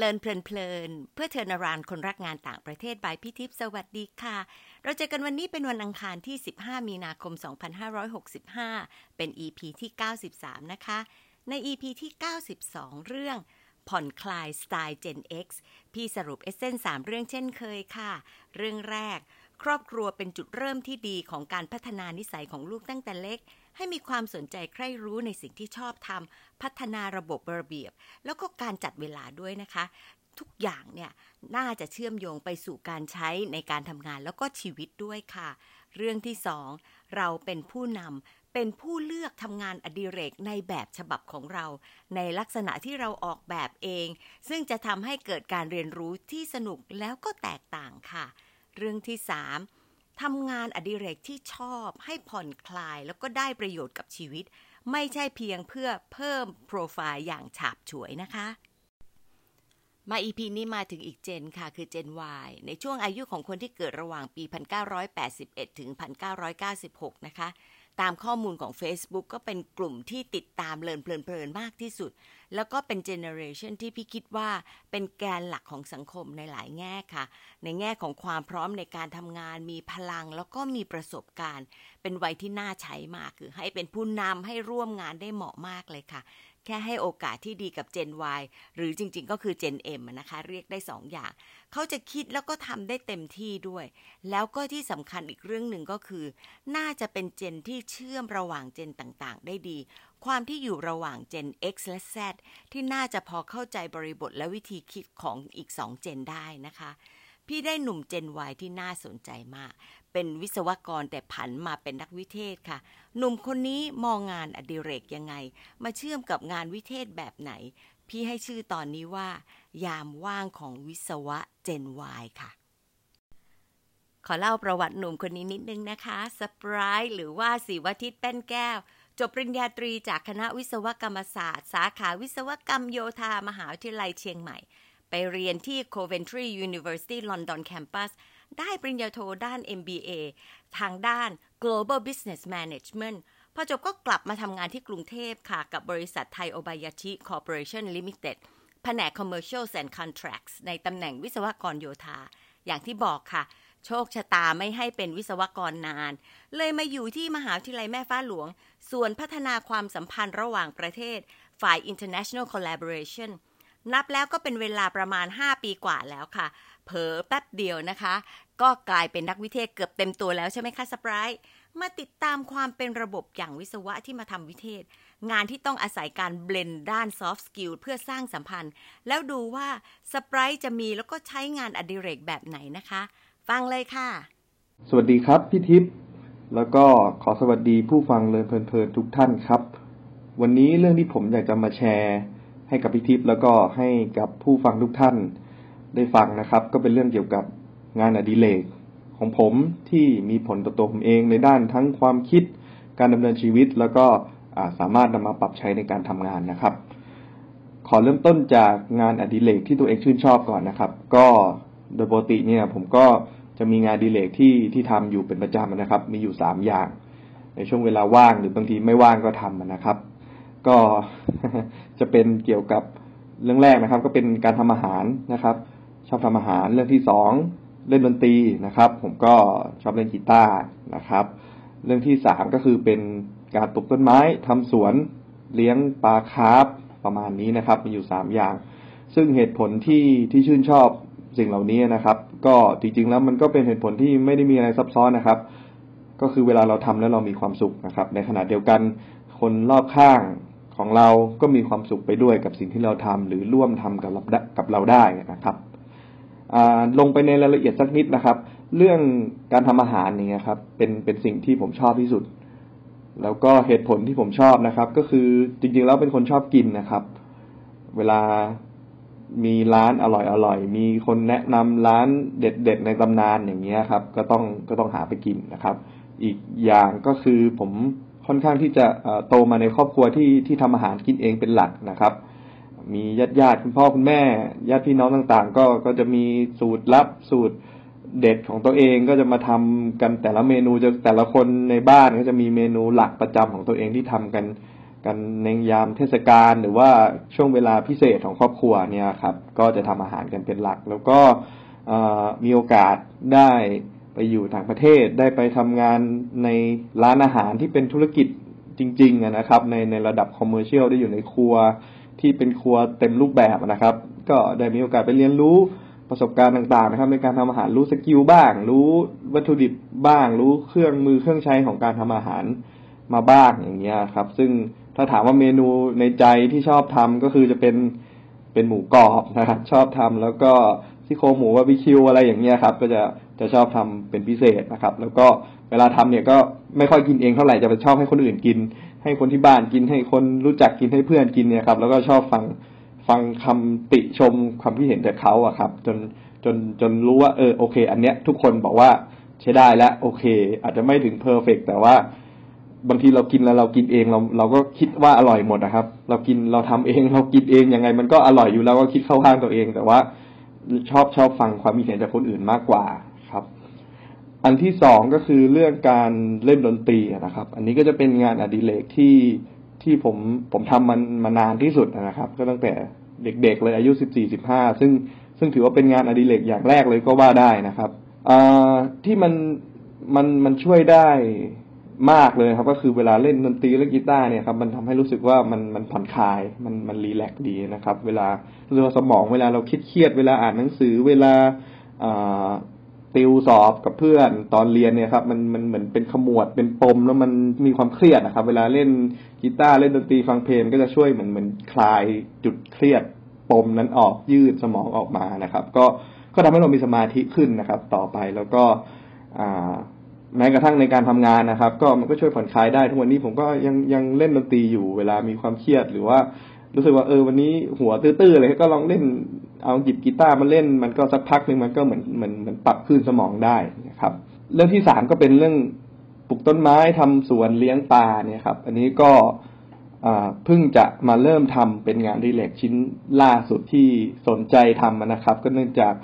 เลินเพลินๆเพื่อเทอร์นารานคนรักงานต่างประเทศบายพี่ทิพย์สวัสดีค่ะ เราเจอกันวันนี้เป็นวันอังคารที่ 15 มีนาคม 2565 เป็น EP ที่ 93 นะคะ ใน EP ที่ 92 เรื่องผ่อนคลายสไตล์ Gen X พี่สรุปเอเซน3เรื่องเช่นเคยค่ะ เรื่องแรก ครอบครัวเป็นจุดเริ่มที่ดีของการพัฒนานิสัยของลูกตั้งแต่เล็ก ให้มีความสนใจใคร่รู้ในสิ่งที่ชอบทำพัฒนาระบบระเบียบ แล้วก็การจัดเวลาด้วยนะคะ ทุกอย่างเนี่ยน่าจะเชื่อมโยงไปสู่การใช้ในการทำงานแล้วก็ชีวิตด้วยค่ะ เรื่องที่สองเราเป็นผู้นำเป็นผู้เลือกทำงานอดิเรกในแบบฉบับของเรา ในลักษณะที่เราออกแบบเอง ซึ่งจะทำให้เกิดการเรียนรู้ที่สนุกแล้วก็แตกต่างค่ะ เรื่องที่สาม ทำงานอดิเรกที่ชอบให้ผ่อนคลายแล้วก็ได้ประโยชน์กับชีวิต ไม่ใช่เพียงเพื่อเพิ่มโปรไฟล์อย่างฉาบฉวยนะคะ มาอีพีนี้มาถึงอีกเจนค่ะ คือเจน Y ในช่วงอายุของคนที่เกิดระหว่างปี 1981 ถึง 1996 นะคะ ตามข้อมูลของ Facebook ก็เป็นกลุ่มที่ติดตามเลินเพลินๆมากที่สุด แล้วก็เป็นเจเนอเรชันที่พี่คิดว่าเป็นแกนหลักของสังคมในหลายแง่ค่ะ ในแง่ของความพร้อมในการทำงาน มีพลังแล้วก็มีประสบการณ์ เป็นวัยที่น่าใช้มากคือให้เป็นผู้นำให้ร่วมงานได้เหมาะมากเลยค่ะ แค่ให้โอกาสที่ดีกับ Gen Y หรือจริงๆ ก็คือ Gen M นะคะ เรียกได้2ออย่าง เขาจะคิดแล้วก็ทำได้เต็มที่ด้วย แล้วก็ที่สำคัญอีกเรื่องหนึ่งก็คือ น่าจะเป็นเจนที่เชื่อมระหว่างเจนต่างๆ ได้ดี ความที่อยู่ระหว่าง Gen X และ Z ที่น่าจะพอเข้าใจบริบทและวิธีคิดของอีก2 Gen ได้นะคะพี่ได้หนุ่ม Gen Y ที่น่าสนใจมาก เป็นวิศวกรแต่ผันมาเป็นนักวิเทศค่ะ หนุ่มคนนี้มองงานอดิเรกยังไง มาเชื่อมกับงานวิเทศแบบไหน พี่ให้ชื่อตอนนี้ว่า ยามว่างของวิศวะ Gen Y ค่ะ ขอเล่าประวัติหนุ่มคนนี้นิดนึงนะคะสปรายหรือว่าศิวทิตแป้นแก้ว จบปริญญาตรีจากคณะวิศวกรรมศาสตร์ สาขาวิศวกรรมโยธามหาวิทยาลัยเชียงใหม่ ไปเรียนที่ Coventry University London Campus ได้ปริญญาโทด้าน MBA ทางด้าน Global Business Management พอจบก็กลับมาทำงานที่กรุงเทพค่ะ กับบริษัทไทยโอบายาชิ Corporation Limited แผนก Commercials and Contracts ในตำแหน่งวิศวกรโยธา อย่างที่บอกค่ะ โชคชะตาไม่ให้เป็นวิศวกรนาน เลยมาอยู่ที่มหาวิทยาลัยแม่ฟ้าหลวง ส่วนพัฒนาความสัมพันธ์ระหว่างประเทศ ฝ่าย International Collaboration นับแล้วก็เป็นเวลาประมาณ 5 ปีกว่าแล้วค่ะเผลอแป๊บเดียวนะคะ ก็กลายเป็นนักวิเทศเกือบเต็มตัวแล้วใช่ไหมคะสปรายมาติดตามความเป็นระบบอย่างวิศวะที่มาทำวิเทศ งานที่ต้องอาศัยการเบลนด้าน soft skill เพื่อสร้างสัมพันธ์ แล้วดูว่าสปรายจะมีแล้วก็ใช้งานอดิเรกแบบไหนนะคะ ฟังเลยค่ะ สวัสดีครับพี่ทิพย์แล้วก็ขอสวัสดีผู้ฟังเลินเพลินๆทุกท่านครับ วันนี้เรื่องที่ผมอยากจะมาแชร์ ให้กับพี่ทิพย์แล้วก็ให้กับผู้ฟังทุกท่าน ได้ฟังนะครับ ก็เป็นเรื่องเกี่ยวกับงานอดิเรกของผมที่มีผลต่อตัวผมเองในด้านทั้งความคิดการดำเนินชีวิต แล้วก็สามารถนำมาปรับใช้ในการทำงานนะครับ ขอเริ่มต้นจากงานอดิเรกที่ตัวเองชื่นชอบก่อนนะครับ ก็โดยปกติเนี่ยผมก็จะมีงานอดิเรกที่ที่ทำอยู่เป็นประจำนะครับ มีอยู่สามอย่าง ในช่วงเวลาว่างหรือบางทีไม่ว่างก็ทำนะครับ ก็จะเป็นเกี่ยวกับเรื่องแรกนะครับ ก็เป็นการทำอาหารนะครับ ชอบทำอาหารเรื่องที่สองเล่นดนตรีนะครับ ผมก็ชอบเล่นกีตาร์นะครับ เรื่องที่สามก็คือเป็นการปลูกต้นไม้ทำสวนเลี้ยงปลาคาร์ฟประมาณนี้นะครับ มีอยู่สามอย่าง ซึ่งเหตุผลที่ที่ชื่นชอบสิ่งเหล่านี้นะครับ ก็จริง ๆ แล้วมันก็เป็นเหตุผลที่ไม่ได้มีอะไรซับซ้อนนะครับ ก็คือเวลาเราทำแล้วเรามีความสุขนะครับ ในขณะเดียวกันคนรอบข้างของเราก็มีความสุขไปด้วยกับสิ่งที่เราทำหรือร่วมทำกับเรากับเราได้นะครับ ลงไปในรายละเอียดสักนิดนะครับ เรื่องการทำอาหารนี่ครับ เป็นเป็นสิ่งที่ผมชอบที่สุด แล้วก็เหตุผลที่ผมชอบนะครับ ก็คือจริงๆแล้วเป็นคนชอบกินนะครับ เวลามีร้านอร่อยอร่อยมีคนแนะนำร้านเด็ดๆในตำนานอย่างเงี้ยครับ ก็ต้องก็ต้องหาไปกินนะครับ อีกอย่างก็คือผมค่อนข้างที่จะโตมาในครอบครัวที่ที่ทำอาหารกินเองเป็นหลักนะครับ มีญาติญาติคุณพ่อคุณแม่ญาติพี่น้องต่างๆ ก็ก็จะมีสูตรลับสูตรเด็ดของตัวเองก็จะมาทำกันแต่ละเมนูจะแต่ละคนในบ้านก็จะมีเมนูหลักประจำของตัวเองที่ทำกัน กันในยามเทศกาลหรือว่าช่วงเวลาพิเศษของครอบครัวเนี่ยครับ ก็จะทำอาหารกันเป็นหลัก แล้วก็มีโอกาสได้ไปอยู่ต่างประเทศได้ไปทำงานในร้านอาหารที่เป็นธุรกิจจริงๆนะครับ ในในระดับ commercial ได้อยู่ในครัว ที่เป็นครัวเต็มรูปแบบนะครับ ก็ได้มีโอกาสไปเรียนรู้ประสบการณ์ต่างๆนะครับ ในการทำอาหารรู้ skill บ้าง รู้วัตถุดิบบ้าง รู้เครื่องมือเครื่องใช้ของการทำอาหารมาบ้างอย่างเงี้ยครับ ซึ่งถ้าถามว่าเมนูในใจที่ชอบทำก็คือจะเป็นเป็นหมูกรอบนะครับชอบทำแล้วก็ซี่โครงหมูบาร์บีคิวอะไรอย่างเงี้ยครับ ก็จะจะชอบทำเป็นพิเศษนะครับ แล้วก็เวลาทำเนี่ยก็ไม่ค่อยกินเองเท่าไหร่จะไปชอบให้คนอื่นกิน ให้คนที่บ้านกินให้คนรู้จักกินให้เพื่อนกินเนี่ยครับ แล้วก็ชอบฟังฟังคำติชมความคิดเห็นจากเขาอะครับ จนจนจนรู้ว่าเออโอเค อันเนี้ย ทุกคนบอกว่าใช้ได้แล้วโอเค อาจจะไม่ถึงเพอร์เฟกแต่ว่าบางทีเรากินแล้วเรากินเองเราเราก็คิดว่าอร่อยหมดนะครับ เรากินเราทำเองเรากินเองยังไง มันก็อร่อยอยู่แล้วก็คิดเข้าข้างตัวเอง แต่ว่าชอบชอบฟังความคิดเห็นจากคนอื่นมากกว่า อันที่สองก็คือเรื่องการเล่นดนตรีนะครับ อันนี้ก็จะเป็นงานอดิเรกที่ที่ผมผมทำมันมานานที่สุดนะครับ ก็ตั้งแต่เด็กๆเลยอายุสิบสี่สิบห้าซึ่งซึ่งถือว่าเป็นงานอดิเรกอย่างแรกเลยก็ว่าได้นะครับที่มันมันมันช่วยได้มากเลยครับ ก็คือเวลาเล่นดนตรีเล่นกีตาร์เนี่ยครับมันทำให้รู้สึกว่ามันมันผ่อนคลายมันมันรีแลกดีนะครับ เวลาเรือสมองเวลาเราคิดเครียดเวลาอ่านหนังสือเวลา ติวสอบกับเพื่อนตอนเรียนเนี่ยครับมันมันเหมือนเป็นขมวดเป็นปมแล้วมันมีความเครียดนะครับ เวลาเล่นกีตาร์เล่นดนตรีฟังเพลงก็จะช่วยเหมือนเหมือนคลายจุดเครียดปมนั้นออกยืดสมองออกมานะครับ ก็ก็ทำให้เรามีสมาธิขึ้นนะครับ ต่อไปแล้วก็แม้กระทั่งในการทำงานนะครับ ก็มันก็ช่วยผ่อนคลายได้ทุกวันนี้ผมก็ยังยังเล่นดนตรีอยู่เวลามีความเครียดหรือว่ารู้สึกว่าเออวันนี้หัวตื้อๆเลยก็ลองเล่น เอาหยิบกีตาร์มาเล่น มันก็สักพักหนึ่งมันก็เหมือนเหมือนเหมือนปรับคลื่นสมองได้นะครับ เรื่องที่สามก็เป็นเรื่องปลูกต้นไม้ทำสวนเลี้ยงปลาเนี่ยครับ อันนี้ก็เพิ่งจะมาเริ่มทำเป็นงานรีเลกชิ้นล่าสุดที่สนใจทำนะครับ ก็เนื่องจาก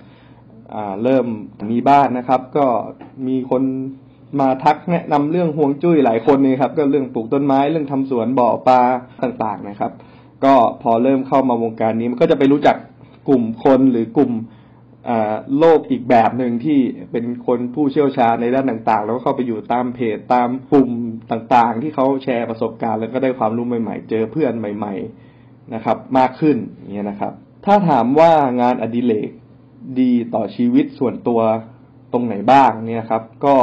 เริ่มมีบ้านนะครับ ก็มีคนมาทักแนะนำเรื่องห่วงจุ้ยหลายคนนี่ครับ ก็เรื่องปลูกต้นไม้เรื่องทำสวนบ่อปลาต่างๆนะครับ ก็พอเริ่มเข้ามาวงการนี้มันก็จะไปรู้จัก กลุ่มคนหรือกลุ่มโลกอีกแบบหนึ่งที่เป็นคนผู้เชี่ยวชาญในด้านต่าง ๆ แล้วก็เข้าไปอยู่ตามเพจตามกลุ่มต่างๆ ที่เขาแชร์ประสบการณ์ แล้วก็ได้ความรู้ใหม่ ๆ เจอเพื่อนใหม่ ๆนะครับ มากขึ้นอย่างเงี้ยนะครับ ถ้าถามว่างานอดิเรกดีต่อชีวิตส่วนตัวตรงไหนบ้างเนี่ยครับ ก็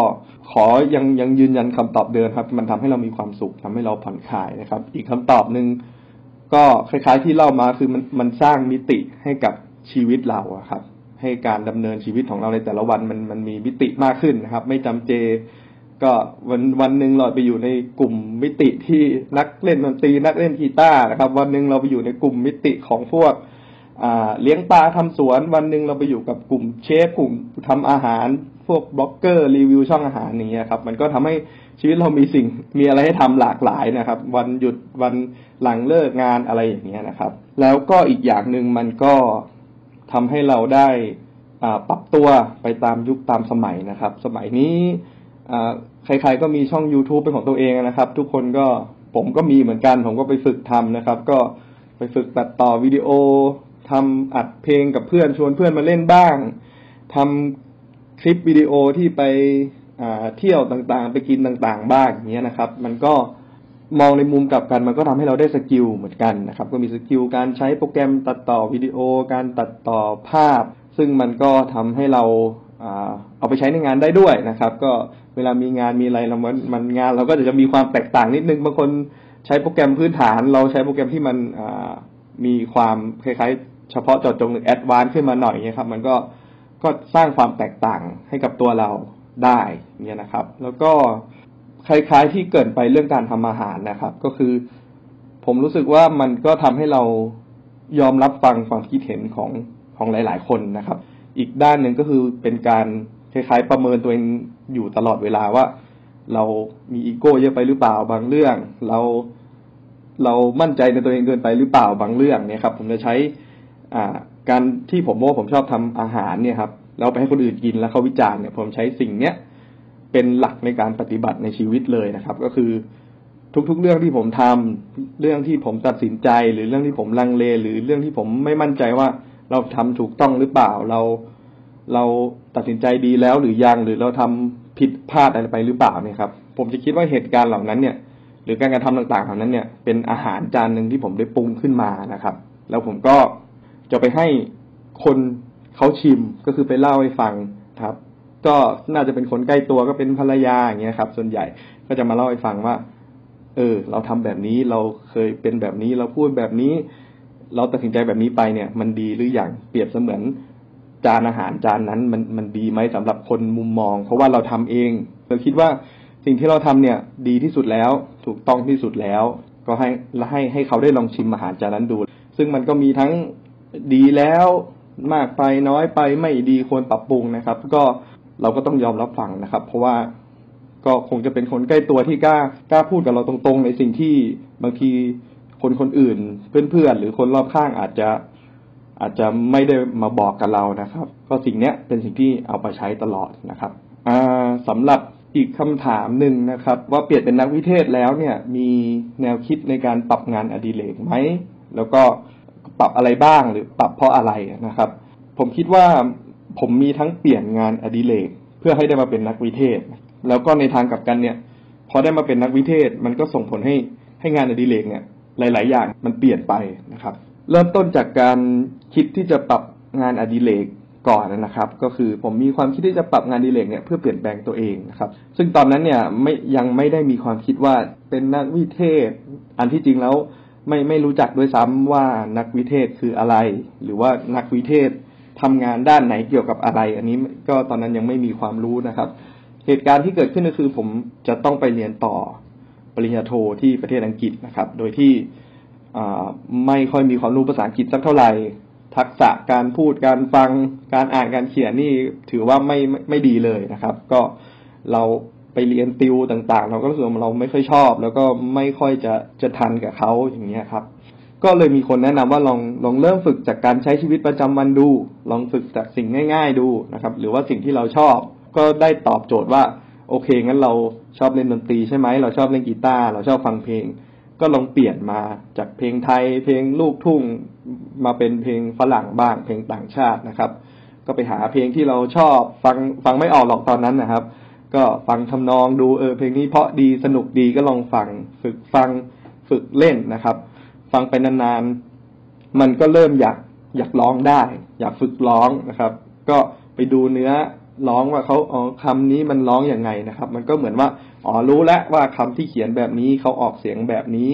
ขอยังยังยืนยันคำตอบเดิมครับ มันทำให้เรามีความสุขทำให้เราผ่อนคลายนะครับ อีกคำตอบหนึ่ง ก็คล้าย ๆ ที่เล่ามาคือมันมันสร้างมิติให้กับชีวิตเราครับ ให้การดำเนินชีวิตของเราในแต่ละวันมันมันมีมิติมากขึ้นนะครับ ไม่จำเจ ก็วันวันหนึ่งเราไปอยู่ในกลุ่มมิติที่นักเล่นดนตรีนักเล่นกีตาร์นะครับ วันหนึ่งเราไปอยู่ในกลุ่มมิติของพวกเลี้ยงปลาทำสวนวันหนึ่งเราไปอยู่กับกลุ่มเชฟกลุ่มทำอาหาร พวกบล็อกเกอร์รีวิวช่องอาหารอย่างเงี้ยครับ มันก็ทำให้ ชีวิตเรามีสิ่งมีอะไรให้ทำหลากหลายนะครับ วันหยุดวันหลังเลิกงานอะไรอย่างเงี้ยนะครับ แล้วก็อีกอย่างหนึ่งมันก็ทำให้เราได้ปรับตัวไปตามยุคตามสมัยนะครับ สมัยนี้ใครๆก็มีช่อง YouTube เป็นของตัวเองนะครับ ทุกคนก็ผมก็มีเหมือนกัน ผมก็ไปฝึกทำนะครับ ก็ไปฝึกตัดต่อวิดีโอทำอัดเพลงกับเพื่อนชวนเพื่อนมาเล่นบ้างทำคลิปวิดีโอที่ไป เที่ยวต่างๆ ไปกินต่างๆ บ้างอย่างเงี้ยนะครับ มันก็มองในมุมกลับกัน มันก็ทำให้เราได้ skill เหมือนกันนะครับ ก็มี skill การใช้โปรแกรมตัดต่อวิดีโอ การตัดต่อภาพ ซึ่งมันก็ทำให้เราเอาไปใช้ในงานได้ด้วยนะครับ ก็เวลามีงานมีอะไรเรามันงานเราก็จะมีความแตกต่างนิดนึงบางคนใช้โปรแกรมพื้นฐาน เราใช้โปรแกรมที่มันมีความคล้ายๆ เฉพาะเจาะจงหรือ advance ขึ้นมาหน่อยเนี่ยครับ มันก็ก็สร้างความแตกต่างให้กับตัวเรา ได้เนี่ยนะครับ แล้วก็คล้ายๆที่เกิดไปเรื่องการทำอาหารนะครับ ก็คือ ผมรู้สึกว่ามันก็ทำให้เรายอมรับฟังความคิดเห็นของของหลาย ๆ คนนะครับ อีกด้านหนึ่งก็คือเป็นการคล้ายๆประเมินตัวเองอยู่ตลอดเวลาว่า เรามีอีโก้เยอะไปหรือเปล่าบางเรื่อง เราเรามั่นใจในตัวเองเกินไปหรือเปล่าบางเรื่องเนี่ยครับ ผมจะใช้อ่าการที่ผมว่าผมชอบทำอาหารเนี่ยครับ เราไปให้คนอื่นกินแล้วเขาวิจารณ์เนี่ยผมใช้สิ่งเนี้ยเป็นหลักในการปฏิบัติในชีวิตเลยนะครับ ก็คือทุกๆเรื่องที่ผมทำเรื่องที่ผมตัดสินใจ หรือเรื่องที่ผมลังเล หรือเรื่องที่ผมไม่มั่นใจว่าเราทำถูกต้องหรือเปล่าเรา เราตัดสินใจดีแล้วหรือยังหรือเราทำผิดพลาดอะไรไปหรือเปล่าเนี่ยครับ ผมจะคิดว่าเหตุการณ์เหล่านั้นเนี่ย หรือการกระทำต่างๆเหล่านั้นเนี่ย เป็นอาหารจานหนึ่งที่ผมได้ปรุงขึ้นมานะครับ แล้วผมก็จะไปให้คน เขาชิมก็คือไปเล่าให้ฟังครับ ก็น่าจะเป็นคนใกล้ตัวก็เป็นภรรยาอย่างเงี้ยครับ ส่วนใหญ่ก็จะมาเล่าให้ฟังว่า เออ เราทำแบบนี้เราเคยเป็นแบบนี้เราพูดแบบนี้ เราตัดสินใจแบบนี้ไปเนี่ย มันดีหรืออย่างเปรียบเสมือนจานอาหารจานนั้นมันมันดีไหมสำหรับคนมุมมอง เพราะว่าเราทำเองเราคิดว่าสิ่งที่เราทำเนี่ย ดีที่สุดแล้ว ถูกต้องที่สุดแล้ว ก็ให้ให้ให้เขาได้ลองชิมอาหารจานนั้นดู ซึ่งมันก็มีทั้งดีแล้ว มากไปน้อยไปไม่ดีควรปรับปรุงนะครับ ก็เราก็ต้องยอมรับฟังนะครับ เพราะว่าก็คงจะเป็นคนใกล้ตัวที่กล้ากล้าพูดกับเราตรงๆ ในสิ่งที่บางทีคนคนอื่น เพื่อนๆ หรือคนรอบข้างอาจจะอาจจะไม่ได้มาบอกกับเรานะครับ ก็สิ่งเนี้ยเป็นสิ่งที่เอาไปใช้ตลอดนะครับสำหรับอีกคำถามหนึ่งนะครับ ว่าเปลี่ยนเป็นนักวิเทศแล้วเนี่ยมีแนวคิดในการปรับงานอดิเรกไหมแล้วก็ รับอะไรบ้างหรือปรับเพราะอะไรนะครับ ผมคิดว่าผมมีทั้งเปลี่ยนงานอดิเรกเพื่อให้ได้มาเป็นนักวิเทศ แล้วก็ในทางกลับกันเนี่ยพอได้มาเป็นนักวิเทศมันก็ส่งผลให้ให้งานอดิเรกเนี่ยหลาย ๆ อย่างมันเปลี่ยนไปนะครับ เริ่มต้นจากการคิดที่จะปรับงานอดิเรกก่อนนะครับ ก็คือผมมีความคิดที่จะปรับงานอดิเรกเนี่ยเพื่อเปลี่ยนแปลงตัวเองนะครับ ซึ่งตอนนั้นเนี่ยไม่ยังไม่ได้มีความคิดว่าเป็นนักวิเทศ อันที่จริงแล้ว ไม่ไม่รู้จักด้วยซ้ำว่านักวิเทศคืออะไร หรือว่านักวิเทศทำงานด้านไหนเกี่ยวกับอะไร อันนี้ก็ตอนนั้นยังไม่มีความรู้นะครับ เหตุการณ์ที่เกิดขึ้นก็คือผมจะต้องไปเรียนต่อปริญญาโทที่ประเทศอังกฤษนะครับ โดยที่ไม่ค่อยมีความรู้ภาษาอังกฤษสักเท่าไหร่ ทักษะการพูดการฟังการอ่านการเขียนนี่ถือว่าไม่ไม่ดีเลยนะครับ ก็เรา ไปเรียนติวต่างๆ เราก็รู้สึกว่าเราไม่ค่อยชอบ แล้วก็ไม่ค่อยจะจะทันกับเขาอย่างเงี้ยครับ ก็เลยมีคนแนะนำว่าลองลองเริ่มฝึกจากการใช้ชีวิตประจำวันดู ลองฝึกจากสิ่งง่าย ๆ ดูนะครับ หรือว่าสิ่งที่เราชอบ ก็ได้ตอบโจทย์ว่า โอเคงั้นเราชอบเล่นดนตรีใช่ไหมเราชอบเล่นกีตาร์เราชอบฟังเพลง ก็ลองเปลี่ยนมาจากเพลงไทย เพลงลูกทุ่งมาเป็นเพลงฝรั่งบ้าง เพลงต่างชาตินะครับ ก็ไปหาเพลงที่เราชอบฟังฟังไม่ออกหรอกตอนนั้นนะครับ ก็ฟังทำนองดูเออเพลงนี้เพราะดีสนุกดีก็ลองฟังฝึกฟังฝึกเล่นนะครับ ฟังไปนานๆมันก็เริ่มอยากอยากร้องได้ อยากฝึกร้องนะครับ ก็ไปดูเนื้อร้องว่าเขาอ๋อคำนี้มันร้องอย่างไงนะครับ มันก็เหมือนว่าอ๋อรู้แล้วว่าคำที่เขียนแบบนี้เขาออกเสียงแบบนี้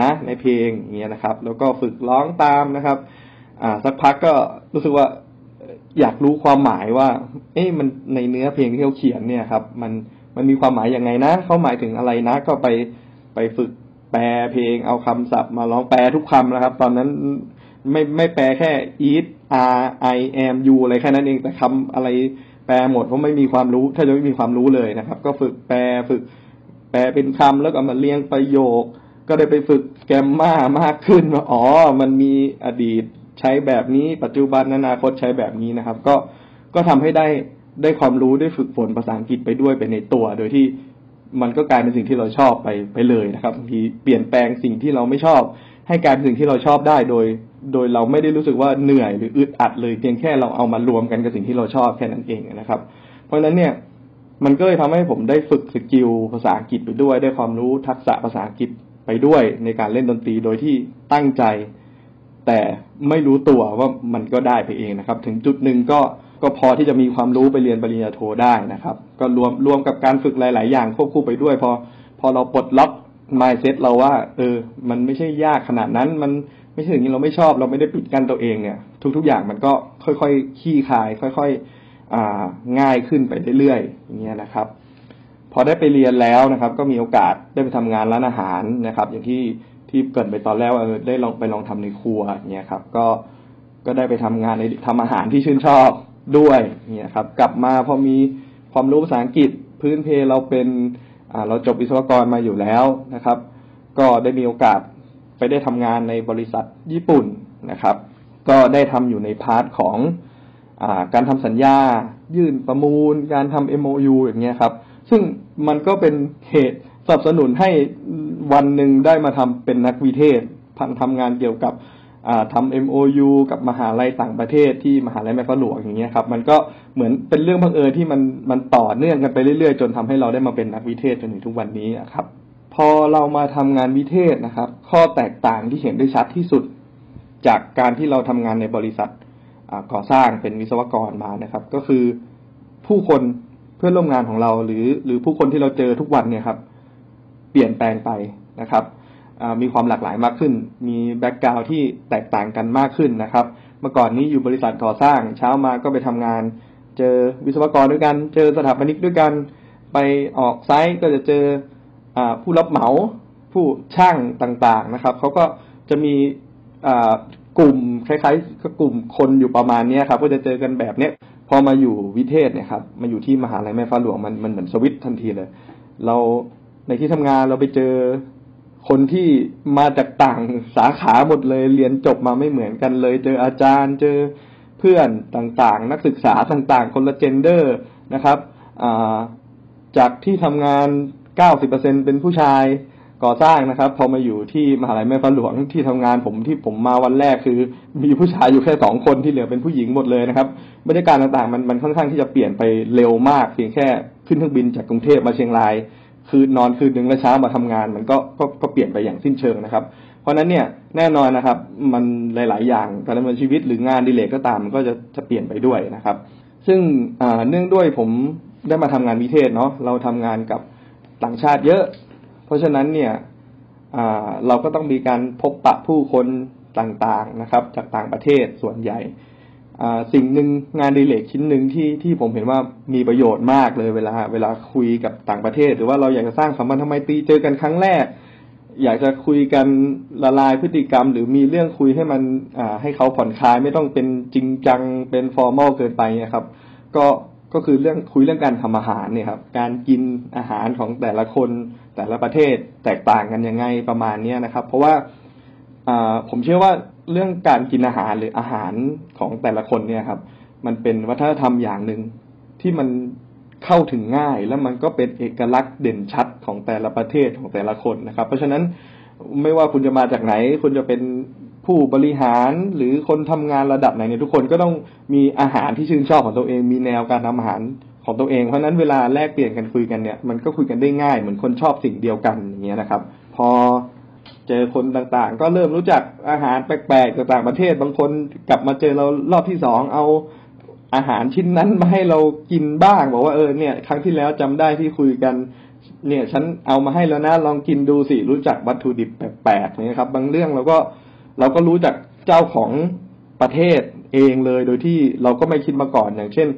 นะ ในเพลงอย่างเงี้ยนะครับ แล้วก็ฝึกร้องตามนะครับ อ่าสักพักก็รู้สึกว่า อยากรู้ความหมายว่า เอ๊ะมันในเนื้อเพลงที่เขาเขียนเนี่ยครับ มันมันมีความหมายยังไงนะเขาหมายถึงอะไรนะ ก็ไปไปฝึกแปลเพลงเอาคำศัพท์มาร้องแปลทุกคำนะครับ ตอนนั้นไม่ไม่แปลแค่ eat r i am u อะไรแค่นั้นเองแต่คำอะไรแปลหมดเพราะไม่มีความรู้ ถ้าจะไม่มีความรู้เลยนะครับ ก็ฝึกแปลฝึก แปลเป็นคำแล้วก็มาเรียงประโยค ก็ได้ไปฝึกแกมมามากขึ้นว่าอ๋อ มันมีอดีต ใช้แบบนี้ ปัจจุบันอนาคตใช้แบบนี้นะครับ ก็ก็ทำให้ได้ได้ความรู้ได้ฝึกฝนภาษาอังกฤษไปด้วยไปในตัว โดยที่มันก็กลายเป็นสิ่งที่เราชอบไปไปเลยนะครับบางทีเปลี่ยนแปลงสิ่งที่เราไม่ชอบ ให้กลายเป็นสิ่งที่เราชอบได้โดย โดยเราไม่ได้รู้สึกว่าเหนื่อยหรืออึดอัดเลยเพียงแค่เราเอามารวมกันกับสิ่งที่เราชอบแค่นั้นเองนะครับ เพราะฉะนั้นเนี่ยมันก็เลยทำให้ผมได้ฝึกสกิลภาษาอังกฤษไปด้วย ได้ความรู้ทักษะภาษาอังกฤษไปด้วยในการเล่นดนตรีโดยที่ตั้งใจ แต่ไม่รู้ตัวว่ามันก็ได้ไปเองนะครับ ถึงจุดหนึ่งก็ก็พอที่จะมีความรู้ไปเรียนปริญญาโทได้นะครับ ก็รวมรวมกับการฝึกหลาย ๆ อย่างควบคู่ไปด้วย พอพอเราปลดล็อกมายเซ็ตเราว่า เออ มันไม่ใช่ยากขนาดนั้น มันไม่ใช่อย่างนี้เราไม่ชอบเราไม่ได้ปิดกั้นตัวเองเนี่ย ทุก ๆ อย่างมันก็ค่อยๆขี้คาย ค่อยๆอ่าง่ายขึ้นไปเรื่อยๆอย่างเงี้ยนะครับ พอได้ไปเรียนแล้วนะครับ ก็มีโอกาสได้ไปทำงานร้านอาหารนะครับ อย่างที่ ที่เกิดไปตอนแรกว่าได้ลองไปลองทำในครัวเนี่ยครับ ก็ก็ได้ไปทำงานในทำอาหารที่ชื่นชอบด้วยเนี่ยครับ กลับมาพอมีความรู้ภาษาอังกฤษพื้นเพเราเป็นอ่าเราจบวิศวกรมาอยู่แล้วนะครับ ก็ได้มีโอกาสไปได้ทำงานในบริษัทญี่ปุ่นนะครับ ก็ได้ทำอยู่ใน part ของอการทำสัญญา ยื่นประมูล การทำ MOU อย่างเงี้ยครับ ซึ่งมันก็เป็นเหตุ สนับสนุนให้วันหนึ่งได้มาทำเป็นนักวิเทศพันทำงานเกี่ยวกับทำ MOU กับมหาลัยต่างประเทศที่มหาลัยแม่ฟ้าหลวงอย่างเงี้ยครับ มันก็เหมือนเป็นเรื่องบังเอิญที่มันมันต่อเนื่องกันไปเรื่อยๆ จนทำให้เราได้มาเป็นนักวิเทศจนถึงทุกวันนี้ครับ พอเรามาทำงานวิเทศนะครับ ข้อแตกต่างที่เห็นได้ชัดที่สุด จากการที่เราทำงานในบริษัทก่อสร้างเป็นวิศวกรมานะครับ ก็คือผู้คนเพื่อนร่วมงานของเราหรือ หรือผู้คนที่เราเจอทุกวันเนี่ยครับ เปลี่ยนแปลงไปนะครับมีความหลากหลายมากขึ้น มีแบ็กกราวที่แตกต่างกันมากขึ้นนะครับ เมื่อก่อนนี้อยู่บริษัทก่อสร้าง เช้ามาก็ไปทำงาน เจอวิศวกรด้วยกัน เจอสถาปนิกด้วยกัน ไปออกไซต์ก็จะเจออผู้รับเหมาผู้ช่างต่างๆนะครับ เขาก็จะมีกลุ่มคล้ายๆก็กลุ่มคนอยู่ประมาณนี้ครับ ก็จะเจอกันแบบเนี้ยพอมาอยู่วิเทศเนี่ยครับ มาอยู่ที่มหาลัยแม่ฟ้าหลวงมันมันเหมือนสวิตทันทีเลย เรา ในที่ทำงานเราไปเจอคนที่มาจากต่างสาขาหมดเลยเรียนจบมาไม่เหมือนกันเลย เจออาจารย์เจอเพื่อนต่างๆ นักศึกษาต่างๆ คนละเจนเดอร์นะครับจากที่ทำงาน90%เป็นผู้ชายก่อสร้างนะครับ พอมาอยู่ที่มหาลัยแม่ฟ้าหลวงที่ทำงานผมที่ผมมาวันแรกคือ มีผู้ชายอยู่แค่สองคนที่เหลือเป็นผู้หญิงหมดเลยนะครับบรรยากาศต่างๆมันมันค่อนข้างที่จะเปลี่ยนไปเร็วมากเพียงแค่ขึ้นเครื่องบินจากกรุงเทพมาเชียงราย คือนอนคืนหนึ่งแล้วเช้ามาทำงาน มันก็ก็ก็เปลี่ยนไปอย่างสิ้นเชิงนะครับ เพราะนั้นเนี่ยแน่นอนนะครับ มันหลาย ๆ อย่างการดำเนินชีวิตหรืองานดีเลกก็ตามมันก็จะจะเปลี่ยนไปด้วยนะครับ ซึ่งเนื่องด้วยผมได้มาทำงานวิเทศเนาะเราทำงานกับต่างชาติเยอะ เพราะฉะนั้นเนี่ยเราก็ต้องมีการพบปะผู้คนต่างๆนะครับ จากต่างประเทศส่วนใหญ่ สิ่งหนึ่งงานดีเลกชิ้นหนึ่งที่ที่ผมเห็นว่ามีประโยชน์มากเลยเวลา เวลาคุยกับต่างประเทศ หรือว่าเราอยากจะสร้างสัมพันธ์ทำไมตีเจอกันครั้งแรก อยากจะคุยกันละลายพฤติกรรม หรือมีเรื่องคุยให้มันอ่าให้เขาผ่อนคลายไม่ต้องเป็นจริงจังเป็นฟอร์มอลเกินไปนะครับ ก็ก็คือเรื่องคุยเรื่องการทำอาหารเนี่ยครับ การกินอาหารของแต่ละคนแต่ละประเทศแตกต่างกันยังไงประมาณนี้นะครับ เพราะว่าผมเชื่อว่า เรื่องการกินอาหารหรืออาหารของแต่ละคนเนี่ยครับ มันเป็นวัฒนธรรมอย่างหนึ่งที่มันเข้าถึงง่าย แล้วมันก็เป็นเอกลักษณ์เด่นชัดของแต่ละประเทศของแต่ละคนนะครับ เพราะฉะนั้นไม่ว่าคุณจะมาจากไหน คุณจะเป็นผู้บริหารหรือคนทำงานระดับไหนเนี่ยทุกคนก็ต้องมีอาหารที่ชื่นชอบของตัวเอง มีแนวการทำอาหารของตัวเองเพราะนั้นเวลาแลกเปลี่ยนกันคุยกันเนี่ยมันก็คุยกันได้ง่าย เหมือนคนชอบสิ่งเดียวกันอย่างเงี้ยนะครับ พอ เจอคนต่างๆ ก็เริ่มรู้จักอาหารแปลกๆจากต่างประเทศบางคนกลับมาเจอเรารอบที่สองเอาอาหารชิ้นนั้นมาให้เรากินบ้าง บอกว่าเออเนี่ย ครั้งที่แล้วจำได้ที่คุยกัน เนี่ยฉันเอามาให้แล้วนะลองกินดูสิรู้จักวัตถุดิบแปลกๆนี่ครับ บางเรื่องเราก็เราก็รู้จักเจ้าของประเทศเองเลยโดยที่เราก็ไม่คิดมาก่อนอย่างเช่น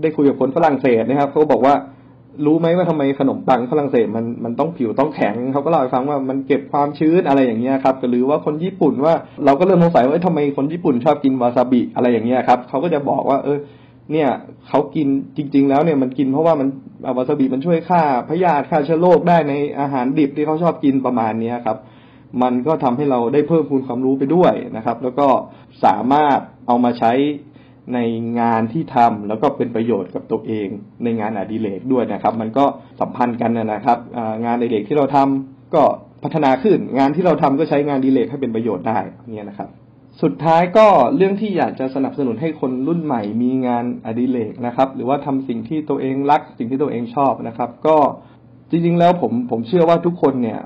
ได้คุยกับคนฝรั่งเศสนะครับเขาบอกว่า รู้ไหมว่าทำไมขนมปังฝรั่งเศสมันมันต้องผิวต้องแข็งเขาก็เล่าให้ฟังว่ามันเก็บความชื้นอะไรอย่างเงี้ยครับหรือว่าคนญี่ปุ่นว่าเราก็เริ่มสงสัยว่าทำไมคนญี่ปุ่นชอบกินวาซาบิอะไรอย่างเงี้ยครับเขาก็จะบอกว่า เออ เนี่ยเขากินจริง ๆ แล้วเนี่ยมันกินเพราะว่ามันวาซาบิมันช่วยฆ่าพยาธิฆ่าเชื้อโรคได้ในอาหารดิบที่เขาชอบกินประมาณเนี้ยครับมันก็ทำให้เราได้เพิ่มพูนความรู้ไปด้วยนะครับ แล้วก็สามารถเอามาใช้ ในงานที่ทำแล้วก็เป็นประโยชน์กับตัวเอง ในงานอดิเรกด้วยนะครับ มันก็สัมพันธ์กันนะครับงานอดิเรกที่เราทำก็พัฒนาขึ้น งานที่เราทำก็ใช้งานอดิเรกให้เป็นประโยชน์ได้เนี่ยนะครับ สุดท้ายก็เรื่องที่อยากจะสนับสนุนให้คนรุ่นใหม่ มีงานอดิเรกนะครับ หรือว่าทำสิ่งที่ตัวเองรัก สิ่งที่ตัวเองชอบนะครับ ก็จริงๆแล้วผมผมเชื่อว่าทุกคนเนี่ย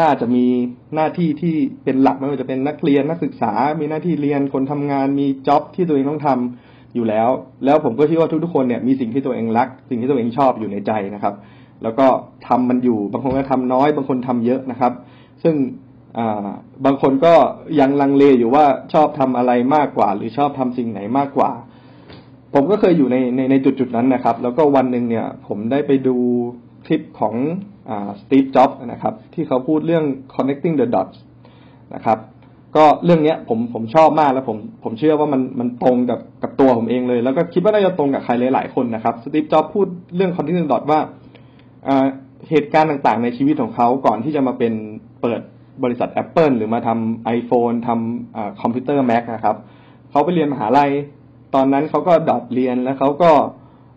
น่าจะมีหน้าที่ที่เป็นหลักไม่ว่าจะเป็นนักเรียนนักศึกษา มีหน้าที่เรียนคนทำงาน มีจ็อบที่ตัวเองต้องทำอยู่แล้ว แล้วผมก็เชื่อว่าทุกๆคนเนี่ยมีสิ่งที่ตัวเองรัก สิ่งที่ตัวเองชอบอยู่ในใจนะครับ แล้วก็ทำมันอยู่บางคนก็ทำน้อย บางคนทำเยอะนะครับ ซึ่งบางคนก็ยังลังเลอยู่ว่าชอบทำอะไรมากกว่า หรือชอบทำสิ่งไหนมากกว่า ผมก็เคยอยู่ในในในจุดจุดนั้นนะครับ แล้วก็วันหนึ่งเนี่ย ผมได้ไปดูคลิปของ สตีฟจ็อบส์นะครับที่เขาพูดเรื่อง connecting the dots นะครับก็เรื่องเนี้ยผมผมชอบมากแล้วผมผมเชื่อว่ามันมันตรงกับกับตัวผมเองเลย แล้วก็คิดว่าน่าจะตรงกับใครหลายๆคนนะครับสตีฟจ็อบส์พูดเรื่อง connecting the dots ว่าเหตุการณ์ต่างๆ ในชีวิตของเขาก่อนที่จะมาเป็นเปิดบริษัท Apple หรือมาทำ iPhone ทำคอมพิวเตอร์ Mac นะครับเขาไปเรียนมหาลัย ตอนนั้นเขาก็ drop เรียนแล้วเขาก็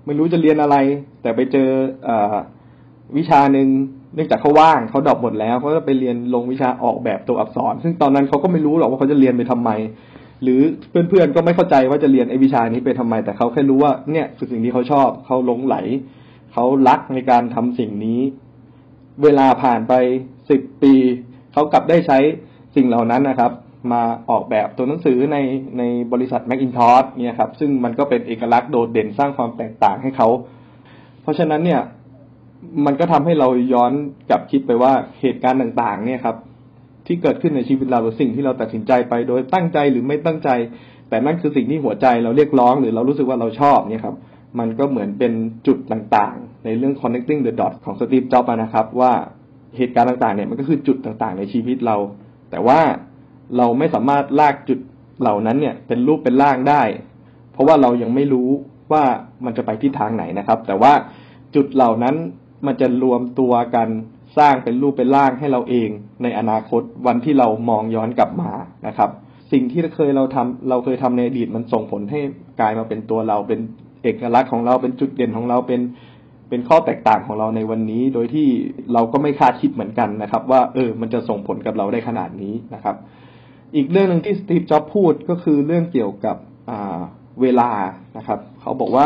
ไม่รู้จะเรียนอะไร แต่ไปเจออ วิชาหนึ่งเนื่องจากเขาว่างเขาดรอปหมดแล้วเขาจะไปเรียนลงวิชาออกแบบตัวอักษร ซึ่งตอนนั้นเขาก็ไม่รู้หรอกว่าเขาจะเรียนไปทำไม หรือเพื่อนๆก็ไม่เข้าใจว่าจะเรียนไอ้วิชานี้ไปทำไม แต่เขาแค่รู้ว่าเนี่ยคือสิ่งที่เขาชอบเขาหลงไหลเขารักในการทำสิ่งนี้ เวลาผ่านไปสิบปีเขากลับได้ใช้สิ่งเหล่านั้นนะครับ มาออกแบบตัวหนังสือในในบริษัท Macintosh เนี่ยครับซึ่งมันก็เป็นเอกลักษณ์โดดเด่นสร้างความแตกต่างให้เขา เพราะฉะนั้นเนี่ย มันก็ทำให้เราย้อนกลับคิดไปว่าเหตุการณ์ต่าง ๆ เนี่ยครับ ที่เกิดขึ้นในชีวิตเราหรือสิ่งที่เราตัดสินใจไปโดยตั้งใจหรือไม่ตั้งใจ แต่นั่นคือสิ่งที่หัวใจเราเรียกร้องหรือเรารู้สึกว่าเราชอบเนี่ยครับ มันก็เหมือนเป็นจุดต่างๆ ในเรื่อง connecting the dots ของสตีฟจ็อบนะครับ ว่าเหตุการณ์ต่างๆ เนี่ยมันก็คือจุดต่างๆ ในชีวิตเรา แต่ว่าเราไม่สามารถลากจุดเหล่านั้นเนี่ย เป็นรูปเป็นร่างได้ เพราะว่าเรายังไม่รู้ว่ามันจะไปทิศทางไหนนะครับ แต่ว่าจุดเหล่านั้น มันจะรวมตัวกันสร้างเป็นรูปเป็นร่างให้เราเองในอนาคตวันที่เรามองย้อนกลับมานะครับ สิ่งที่เคยเราทำเราเคยทำในอดีตมันส่งผลให้กลายมาเป็นตัวเราเป็นเอกลักษณ์ของเราเป็นจุดเด่นของเราเป็นเป็นข้อแตกต่างของเราในวันนี้ โดยที่เราก็ไม่คาดคิดเหมือนกันนะครับ ว่าเออมันจะส่งผลกับเราได้ขนาดนี้นะครับ อีกเรื่องหนึ่งที่สตีฟจ็อบพูดก็คือเรื่องเกี่ยวกับเวลานะครับ เขาบอกว่า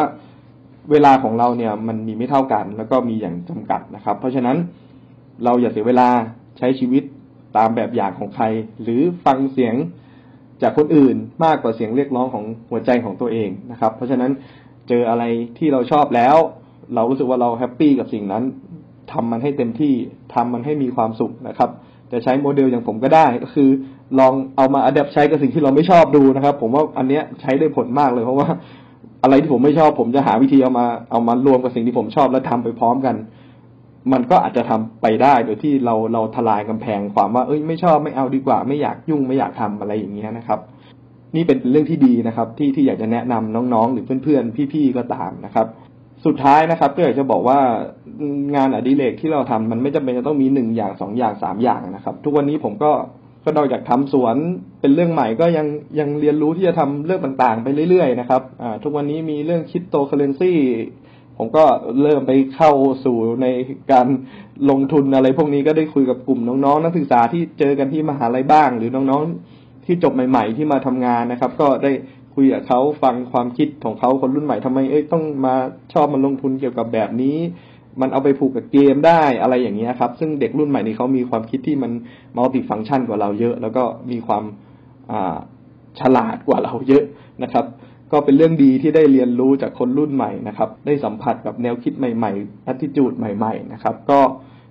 เวลาของเราเนี่ยมันมีไม่เท่ากัน แล้วก็มีอย่างจำกัดนะครับ เพราะฉะนั้นเราอย่าเสียเวลาใช้ชีวิตตามแบบอย่างของใคร หรือฟังเสียงจากคนอื่นมากกว่าเสียงเรียกร้องของหัวใจของตัวเองนะครับ เพราะฉะนั้นเจออะไรที่เราชอบแล้ว เรารู้สึกว่าเรา happy กับสิ่งนั้นทำมันให้เต็มที่ทำมันให้มีความสุขนะครับ จะใช้โมเดลอย่างผมก็ได้ก็คือลองเอามา adapt ใช้กับสิ่งที่เราไม่ชอบดูนะครับ ผมว่าอันเนี้ยใช้ได้ผลมากเลยเพราะว่า อะไรที่ผมไม่ชอบผมจะหาวิธีเอามาเอามารวมกับสิ่งที่ผมชอบแล้วทำไปพร้อมกัน มันก็อาจจะทำไปได้โดยที่เราเราทลายกำแพงความว่าเอ้ยไม่ชอบไม่เอาดีกว่า ไม่อยากยุ่งไม่อยากทำอะไรอย่างเงี้ยนะครับ นี่เป็นเรื่องที่ดีนะครับ ที่ที่อยากจะแนะนำน้องๆ หรือเพื่อนๆพี่ๆก็ตามนะครับสุดท้ายนะครับก็อยากจะบอกว่างานอดิเรกที่เราทำมันไม่จำเป็นจะต้องมีหนึ่งอย่างสองอย่างสามอย่างนะครับ ทุกวันนี้ผมก็ ก็นอกจากทำสวนเป็นเรื่องใหม่ก็ยังยังเรียนรู้ที่จะทำเรื่องต่างๆ ไปเรื่อยๆนะครับอ่าทุกวันนี้มีเรื่องคิดโตเคอเรนซีผมก็เริ่มไปเข้าสู่ในการลงทุนอะไร พวกนี้ก็ได้คุยกับกลุ่มน้องๆ นักศึกษาที่เจอกันที่มหาลัยบ้าง หรือน้องๆที่จบใหม่ ๆ ที่มาทำงานนะครับ ก็ได้คุยกับเขาฟังความคิดของเขาคนรุ่นใหม่ทำไมเอ้ยต้องมาชอบมาลงทุนเกี่ยวกับแบบนี้ มันเอาไปผูกกับเกมได้อะไรอย่างเงี้ยครับ ซึ่งเด็กรุ่นใหม่นี้เขามีความคิดที่มันมัลติฟังก์ชันกว่าเราเยอะ แล้วก็มีความฉลาดกว่าเราเยอะนะครับ ก็เป็นเรื่องดีที่ได้เรียนรู้จากคนรุ่นใหม่นะครับ ได้สัมผัสกับแนวคิดใหม่ๆ a t t i t u d e ใหม่ ๆ นะครับ ก็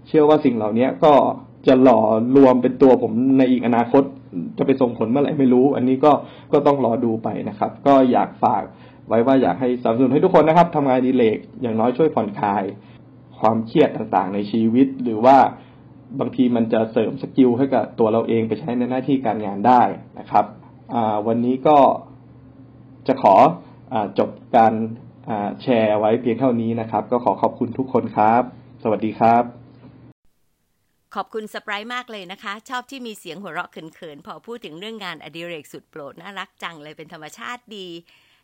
เชื่อว่าสิ่งเหล่านี้ก็จะหล่อรวมเป็นตัวผมในอีกอนาคตจะไปส่งผลเมื่อไหร่ไม่รู้ อันนี้ก็ก็ต้องรอดูไปนะครับ ก็อยากฝากไว้ว่าอยากให้สนับสนุนให้ทุกคนนะครับทำงานดีเลกอย่างน้อยช่วยผ่อนคลาย ความเครียดต่างๆในชีวิต หรือว่าบางทีมันจะเสริมสกิลให้กับตัวเราเองไปใช้ในหน้าที่การงานได้นะครับวันนี้ก็จะขออจบการแชร์ไว้เพียงเท่านี้นะครับ ก็ขอขอบคุณทุกคนครับ สวัสดีครับ ขอบคุณสปรายมากเลยนะคะ ชอบที่มีเสียงหัวเราะเขินๆ พอพูดถึงเรื่องงานอดิเรกสุดโปรด น่ารักจังเลยเป็นธรรมชาติดี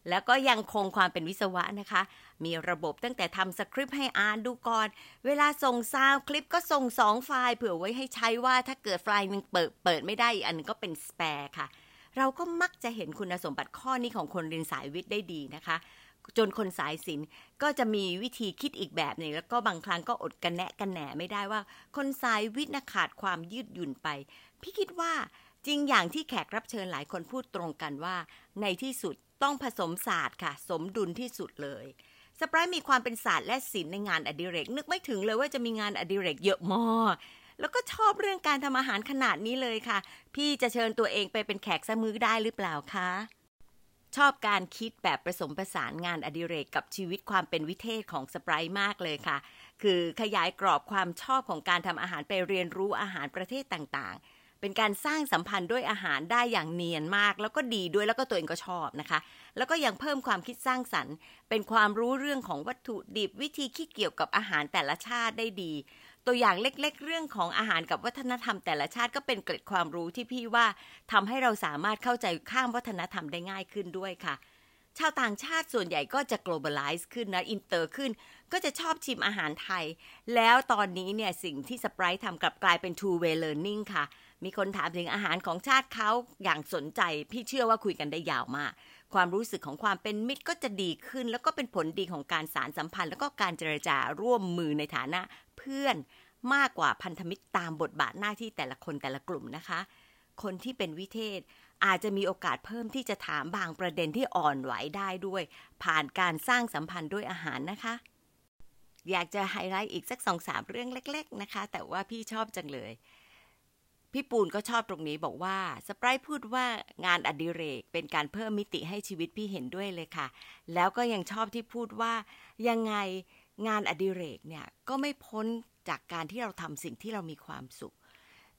แล้วก็ยังคงความเป็นวิศวะนะคะ มีระบบตั้งแต่ทำสคริปต์ให้อ่านดูก่อน เวลาส่งซาวคลิปก็ส่งสองไฟล์เผื่อไว้ให้ใช้ว่าถ้าเกิดไฟล์นึงเปิดเปิดไม่ได้อีกอันนึงก็เป็นสแปร์ค่ะ เราก็มักจะเห็นคุณสมบัติข้อนี้ของคนเรียนสายวิทย์ได้ดีนะคะจนคนสายศิลป์ก็จะมีวิธีคิดอีกแบบหนึ่งแล้วก็บางครั้งก็อดกันแนะกันแหนไม่ได้ว่า คนสายวิทย์ขาดความยืดหยุ่นไป พี่คิดว่า จริงอย่างที่แขกรับเชิญหลายคนพูดตรงกันว่า ในที่สุดต้องผสมศาสตร์ค่ะ สมดุลที่สุดเลยสปรายมีความเป็นศาสตร์และศิลป์ในงานอดิเรก นึกไม่ถึงเลยว่าจะมีงานอดิเรกเยอะมากแล้วก็ชอบเรื่องการทำอาหารขนาดนี้เลยค่ะ พี่จะเชิญตัวเองไปเป็นแขกสมือได้หรือเปล่าคะชอบการคิดแบบผสมผสานงานอดิเรกกับชีวิตความเป็นวิเทศของสปรายมากเลยค่ะ คือขยายกรอบความชอบของการทำอาหารไปเรียนรู้อาหารประเทศต่างๆ เป็นการสร้างสัมพันธ์ด้วยอาหารได้อย่างเนียนมาก แล้วก็ดีด้วยแล้วก็ตัวเองก็ชอบนะคะ แล้วก็ยังเพิ่มความคิดสร้างสรรค์ เป็นความรู้เรื่องของวัตถุดิบวิธีคิดเกี่ยวกับอาหารแต่ละชาติได้ดี ตัวอย่างเล็กๆ เรื่องของอาหารกับวัฒนธรรมแต่ละชาติก็เป็นเกร็ดความรู้ที่พี่ว่าทำให้เราสามารถเข้าใจข้ามวัฒนธรรมได้ง่ายขึ้นด้วยค่ะชาวต่างชาติส่วนใหญ่ก็จะ globalize ขึ้นนะ อินเตอร์ขึ้น ก็จะชอบชิมอาหารไทย แล้วตอนนี้เนี่ย สิ่งที่สไปรท์ทำกลับกลายเป็น two way learning ค่ะ มีคนถามถึงอาหารของชาติเขาอย่างสนใจ พี่เชื่อว่าคุยกันได้ยาวมาก ความรู้สึกของความเป็นมิตรก็จะดีขึ้น แล้วก็เป็นผลดีของการสารสัมพันธ์ แล้วก็การเจรจาร่วมมือในฐานะเพื่อนมากกว่าพันธมิตรตามบทบาทหน้าที่แต่ละคนแต่ละกลุ่มนะคะ คนที่เป็นวิเทศอาจจะมีโอกาสเพิ่มที่จะถามบางประเด็นที่อ่อนไหวได้ด้วย ผ่านการสร้างสัมพันธ์ด้วยอาหารนะคะ อยากจะไฮไลท์อีกสักสองสามเรื่องเล็ก ๆ นะคะ แต่ว่าพี่ชอบจังเลย พี่ปูนก็ชอบตรงนี้บอกว่าสไปรายพูดว่างานอดิเรกเป็นการเพิ่มมิติให้ชีวิตพี่เห็นด้วยเลยค่ะ แล้วก็ยังชอบที่พูดว่ายังไงงานอดิเรกเนี่ยก็ไม่พ้นจากการที่เราทำสิ่งที่เรามีความสุข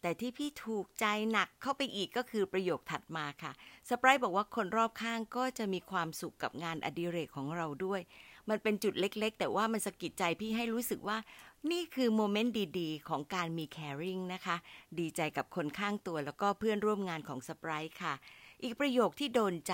แต่ที่พี่ถูกใจหนักเข้าไปอีกก็คือประโยคถัดมาค่ะสไปรายบอกว่าคนรอบข้างก็จะมีความสุขกับงานอดิเรกของเราด้วย มันเป็นจุดเล็ก ๆ แต่ว่ามันสะกิดใจพี่ให้รู้สึกว่า นี่คือโมเมนต์ดีๆ ของการมีแคริงนะคะ ดีใจกับคนข้างตัวแล้วก็เพื่อนร่วมงานของสปรายค่ะ อีกประโยคที่โดนใจ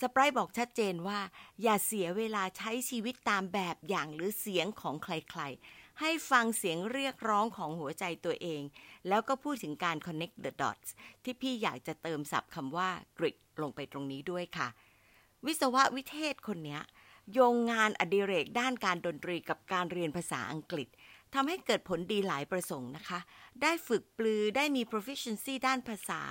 สปรายบอกชัดเจนว่า อย่าเสียเวลาใช้ชีวิตตามแบบอย่างหรือเสียงของใครๆ ให้ฟังเสียงเรียกร้องของหัวใจตัวเอง แล้วก็พูดถึงการ connect the dots ที่พี่อยากจะเติมศัพท์คำว่า grit ลงไปตรงนี้ด้วยค่ะ วิศวะวิเทศคนนี้โยงงานอดิเรกด้านการดนตรีกับการเรียนภาษาอังกฤษ ทำให้เกิดผลดีหลายประสงค์นะคะ ได้ฝึกปลือ ได้มี proficiency ด้านภาษา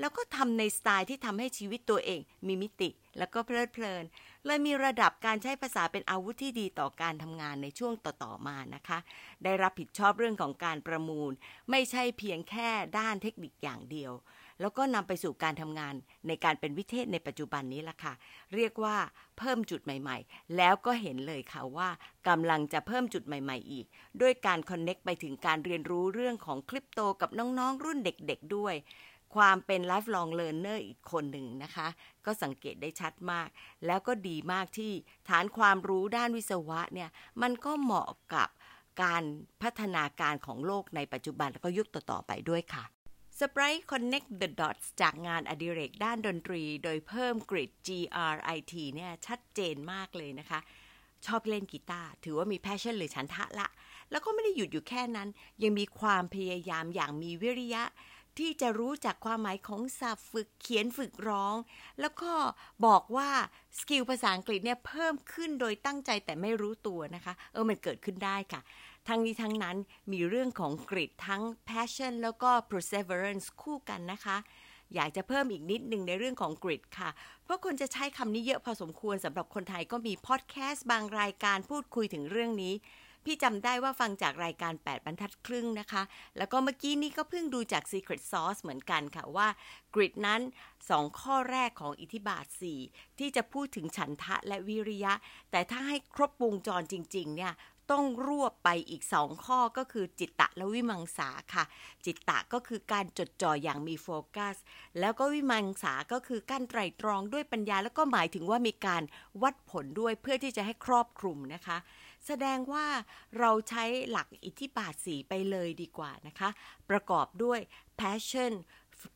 แล้วก็ทำในสไตล์ที่ทำให้ชีวิตตัวเองมีมิติ แล้วก็เพลิดเพลิน เลยมีระดับการใช้ภาษาเป็นอาวุธที่ดีต่อการทำงานในช่วงต่อ ๆ มานะคะ ได้รับผิดชอบเรื่องของการประมูล ไม่ใช่เพียงแค่ด้านเทคนิคอย่างเดียว แล้วก็นำไปสู่การทำงานในการเป็นวิเทศในปัจจุบันนี้ละค่ะ เรียกว่าเพิ่มจุดใหม่ ๆ แล้วก็เห็นเลยค่ะว่ากำลังจะเพิ่มจุดใหม่ ๆ อีก ด้วยการคอนเน็กไปถึงการเรียนรู้เรื่องของคริปโตกับน้องๆ รุ่นเด็กๆด้วยความเป็น lifelong learner อีกคนหนึ่งนะคะ ก็สังเกตได้ชัดมาก แล้วก็ดีมากที่ฐานความรู้ด้านวิศวะเนี่ย มันก็เหมาะกับการพัฒนาการของโลกในปัจจุบันแล้วก็ยุคต่อๆไปด้วยค่ะ Sprite Connect the Dots จากงานอดิเรกด้านดนตรี โดยเพิ่มกริด GRIT เนี่ยชัดเจนมากเลยนะคะ ชอบเล่นกีตาร์ถือว่ามีแพชชั่นหรือฉันทะละ แล้วก็ไม่ได้หยุดอยู่แค่นั้น ยังมีความพยายามอย่างมีวิริยะ ที่จะรู้จักความหมายของศัพท์ฝึกเขียนฝึกร้อง แล้วก็บอกว่าสกิลภาษาอังกฤษเนี่ยเพิ่มขึ้นโดยตั้งใจแต่ไม่รู้ตัวนะคะ เออมันเกิดขึ้นได้ค่ะ ทั้งนี้ทั้งนั้นมีเรื่องของกริดทั้ง passion แล้วก็ perseverance คู่กันนะคะ อยากจะเพิ่มอีกนิดหนึ่งในเรื่องของกริดค่ะ เพราะคนจะใช้คำนี้เยอะพอสมควรสำหรับคนไทยก็มีพอดแคสต์บางรายการพูดคุยถึงเรื่องนี้ พี่จำได้ว่าฟังจากรายการ 8 บรรทัดครึ่งนะคะ แล้วก็เมื่อกี้นี้ก็เพิ่งดูจาก Secret Sauce เหมือนกันค่ะว่ากริดนั้น 2 ข้อแรกของอิทธิบาท 4 ที่จะพูดถึงฉันทะและวิริยะ แต่ถ้าให้ครบวงจรจริง ๆ เนี่ย ต้องรวบไปอีกสองข้อก็คือจิตตะและวิมังสาค่ะ จิตตะก็คือการจดจ่ออย่างมีโฟกัส แล้วก็วิมังสาก็คือการไตรตรองด้วยปัญญา แล้วก็หมายถึงว่ามีการวัดผลด้วยเพื่อที่จะให้ครอบคลุมนะคะ แสดงว่าเราใช้หลักอิทธิบาทสีไปเลยดีกว่านะคะ ประกอบด้วย passion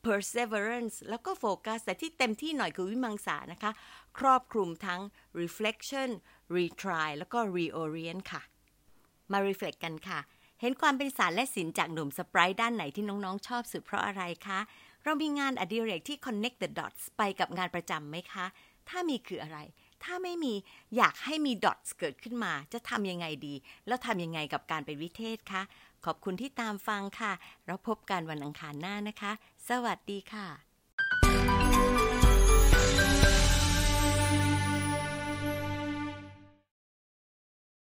perseverance แล้วก็โฟกัสแต่ที่เต็มที่หน่อยคือวิมังสานะคะ ครอบคลุมทั้ง reflection retry แล้วก็ reorient ค่ะ มา reflect กันค่ะ เห็นความเป็นสารและศิลป์จากหนุ่มสปรายด้านไหนที่น้องๆ ชอบสุดเพราะอะไรคะ เรามีงานอดิเรกที่ connect the dots ไปกับงานประจำไหมคะ ถ้ามีคืออะไร ถ้าไม่มีอยากให้มีดอทเกิดขึ้นมา จะทำยังไงดี แล้วทำยังไงกับการเป็นวิเทศคะ ขอบคุณที่ตามฟังค่ะ เราพบกันวันอังคารหน้านะคะ สวัสดีค่ะ